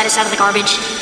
let us out of the garbage.